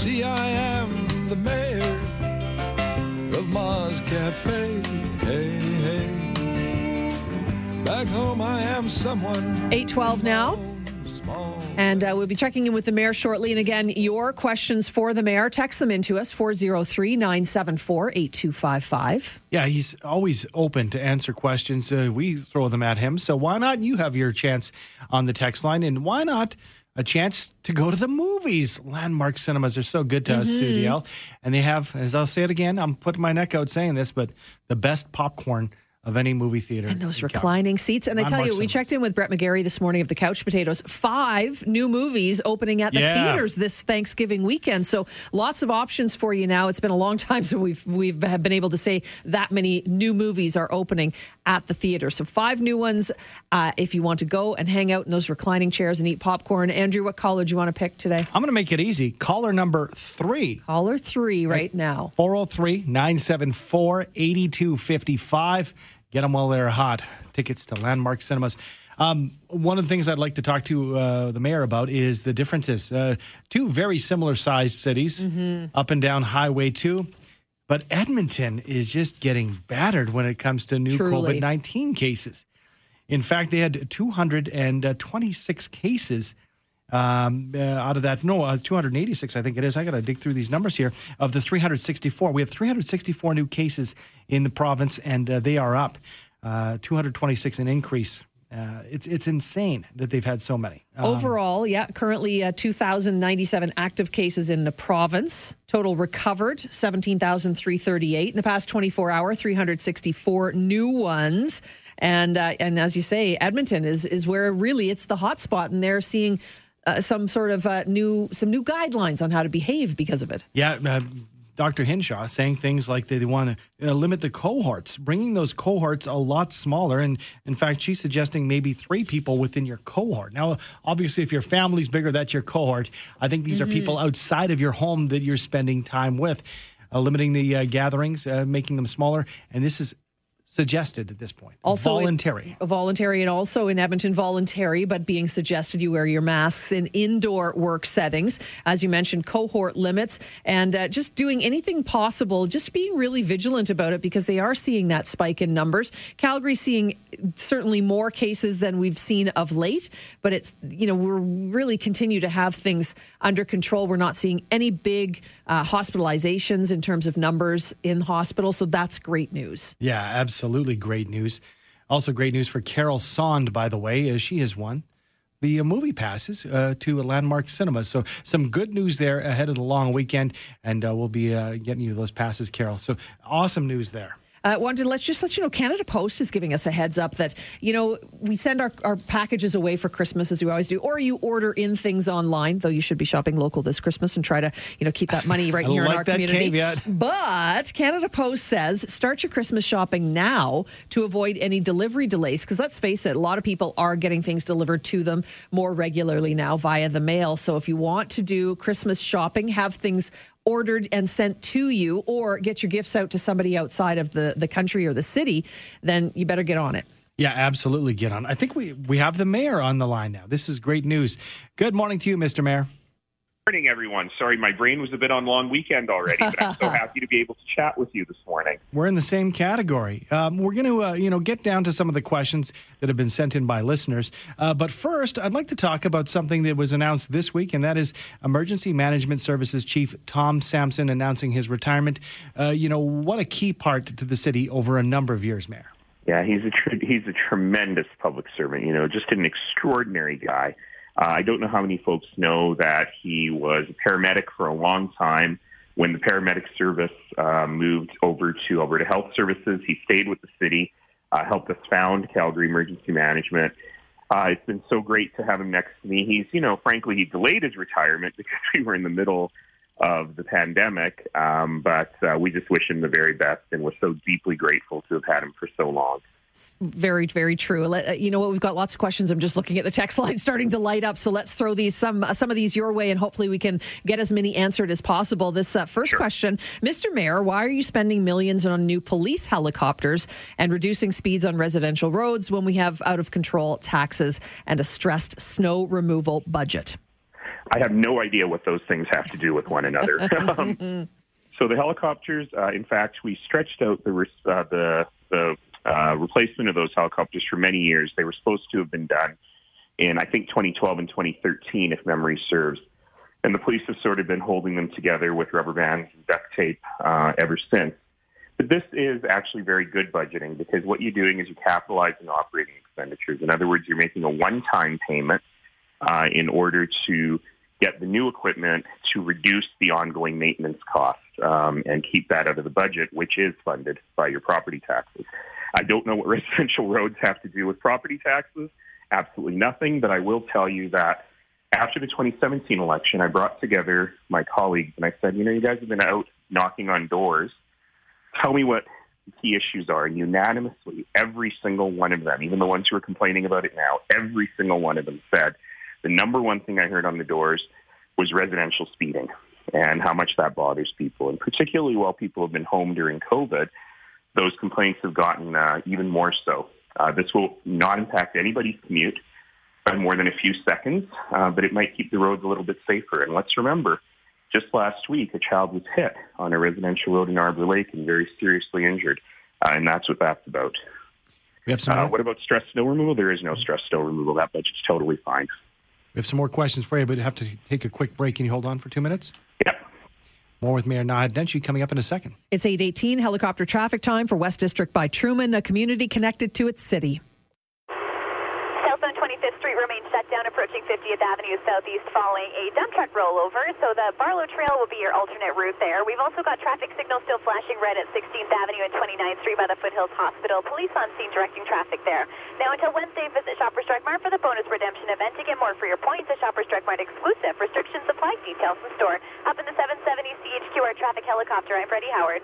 see, I am the mayor of Mars Cafe. Hey, hey. Back home, I am someone. 812 now. And uh, we'll be checking in with the mayor shortly. And again, your questions for the mayor, text them into us 403 974 8255. Yeah, he's always open to answer questions. Uh, we throw them at him. So why not you have your chance on the text line? And why not a chance to go to the movies? Landmark cinemas are so good to us, mm-hmm. CDL. And they have, as I'll say it again, I'm putting my neck out saying this, but the best popcorn of any movie theater. And those reclining seats. And I tell you, Landmark we checked in with Brett McGarry this morning of the Couch Potatoes. Five new movies opening at the Yeah. theaters this Thanksgiving weekend. So lots of options for you now. It's been a long time since we've we've have been able to say that many new movies are opening at the theater. So five new ones. Uh, if you want to go and hang out in those reclining chairs and eat popcorn, Andrew, what caller do you want to pick today? I'm going to make it easy. Caller number three. Caller three right now. 403 974 8255. Get them while they're hot. Tickets to Landmark Cinemas. Um, one of the things I'd like to talk to uh, the mayor about is the differences. Uh, two very similar sized cities, up and down Highway 2. But Edmonton is just getting battered when it comes to new COVID 19 cases. In fact, they had 226 cases um, uh, out of that. No, uh, 286, I think it is. I got to dig through these numbers here. Of the 364, we have 364 new cases in the province, and uh, they are up. Uh, 226, an increase. Uh, it's it's insane that they've had so many. Um, Overall, yeah, currently uh, 2,097 active cases in the province. Total recovered, 17,338. In the past 24 hour, 364 new ones. And uh, and as you say, Edmonton is is where really it's the hot spot, and they're seeing uh, some sort of uh, new some new guidelines on how to behave because of it. Yeah, uh, Dr. Hinshaw saying things like they, they want to uh, limit the cohorts, bringing those cohorts a lot smaller. And in fact, she's suggesting maybe three people within your cohort. Now, obviously, if your family's bigger, that's your cohort. I think these are people outside of your home that you're spending time with, uh, limiting the uh, gatherings, uh, making them smaller. And this is suggested at this point. Also, it- voluntary. voluntary and also in Edmonton voluntary, but being suggested you wear your masks in indoor work settings. As you mentioned, cohort limits and uh, just doing anything possible, just being really vigilant about it because they are seeing that spike in numbers. Calgary seeing certainly more cases than we've seen of late, but it's, you know, we're really continue to have things under control. We're not seeing any big uh, hospitalizations in terms of numbers in hospital. So that's great news. Yeah, absolutely great news. Also, great news for Carol Sond, by the way, as she has won the uh, movie passes uh, to a landmark cinema. So, some good news there ahead of the long weekend, and uh, we'll be uh, getting you those passes, Carol. So, awesome news there. Uh, wanted to let's just let you know Canada Post is giving us a heads up that you know we send our, our packages away for Christmas as we always do, or you order in things online. Though you should be shopping local this Christmas and try to you know keep that money right here in like our that community. caveat. But Canada Post says start your Christmas shopping now to avoid any delivery delays. Because let's face it, a lot of people are getting things delivered to them more regularly now via the mail. So if you want to do Christmas shopping, have things ordered and sent to you, or get your gifts out to somebody outside of the, the country or the city, then you better get on it. Yeah, absolutely. Get on. I think we we have the mayor on the line now. This is great news. Good morning to you, Mr. Mayor. Morning, everyone. Sorry, my brain was a bit on long weekend already, but I'm so happy to be able to chat with you this morning. We're in the same category. Um, we're going to, uh, you know, get down to some of the questions that have been sent in by listeners. Uh, but first, I'd like to talk about something that was announced this week, and that is Emergency Management Services Chief Tom Sampson announcing his retirement. Uh, you know, what a key part to the city over a number of years, Mayor. Yeah, he's a tr- he's a tremendous public servant. You know, just an extraordinary guy. Uh, I don't know how many folks know that he was a paramedic for a long time. When the paramedic service uh, moved over to Alberta Health Services, he stayed with the city, uh, helped us found Calgary Emergency Management. Uh, it's been so great to have him next to me. He's, you know, frankly, he delayed his retirement because we were in the middle of the pandemic. Um, but uh, we just wish him the very best, and we're so deeply grateful to have had him for so long. Very, very true. Uh, You know what? We've got lots of questions. I'm just looking at the text line starting to light up. So let's throw these some uh, some of these your way, and hopefully we can get as many answered as possible. This uh, first question, Mr. Mayor, why are you spending millions on new police helicopters and reducing speeds on residential roads when we have out of control taxes and a stressed snow removal budget? I have no idea what those things have to do with one another. um, so the helicopters, uh, in fact, we stretched out the uh, the the uh, replacement of those helicopters for many years. They were supposed to have been done in I think 2012 and 2013, if memory serves. And the police have sort of been holding them together with rubber bands and duct tape uh, ever since. But this is actually very good budgeting because what you're doing is you're capitalizing operating expenditures. In other words, you're making a one-time payment uh, in order to get the new equipment to reduce the ongoing maintenance cost um, and keep that out of the budget, which is funded by your property taxes. I don't know what residential roads have to do with property taxes. Absolutely nothing. But I will tell you that after the 2017 election, I brought together my colleagues and I said, you know, you guys have been out knocking on doors tell me what the key issues are. And unanimously, every single one of them, even the ones who are complaining about it now, every single one of them said the number one thing I heard on the doors was residential speeding and how much that bothers people. And particularly while people have been home during COVID, those complaints have gotten uh, even more so. Uh, this will not impact anybody's commute by more than a few seconds, uh, but it might keep the roads a little bit safer. And let's remember, just last week, a child was hit on a residential road in Arbor Lake and very seriously injured, uh, and that's what that's about. We have some. Uh, what about stress snow removal? There is no stress snow removal. That budget's totally fine. We have some more questions for you, but have to take a quick break. Can you hold on for two minutes? Yep. More with Mayor Naheed Nenshi coming up in a second. It's 818 helicopter traffic time for West District by Truman, a community connected to its city. Southbound 25th Street remains shut down approaching 50th Avenue Southeast following a dump truck rollover. So the Barlow Trail will be your alternate route there. We've also got traffic signals still flashing red at 16th Avenue and 29th Street by the Foothills Hospital. Police on scene directing traffic there. Now until Wednesday, visit Shoppers Drug Mart for the bonus redemption event to get more for your points. A Shoppers Drug Mart exclusive. Restrictions apply. Details in store. Up in the 770 CHQR traffic helicopter, I'm Freddie Howard.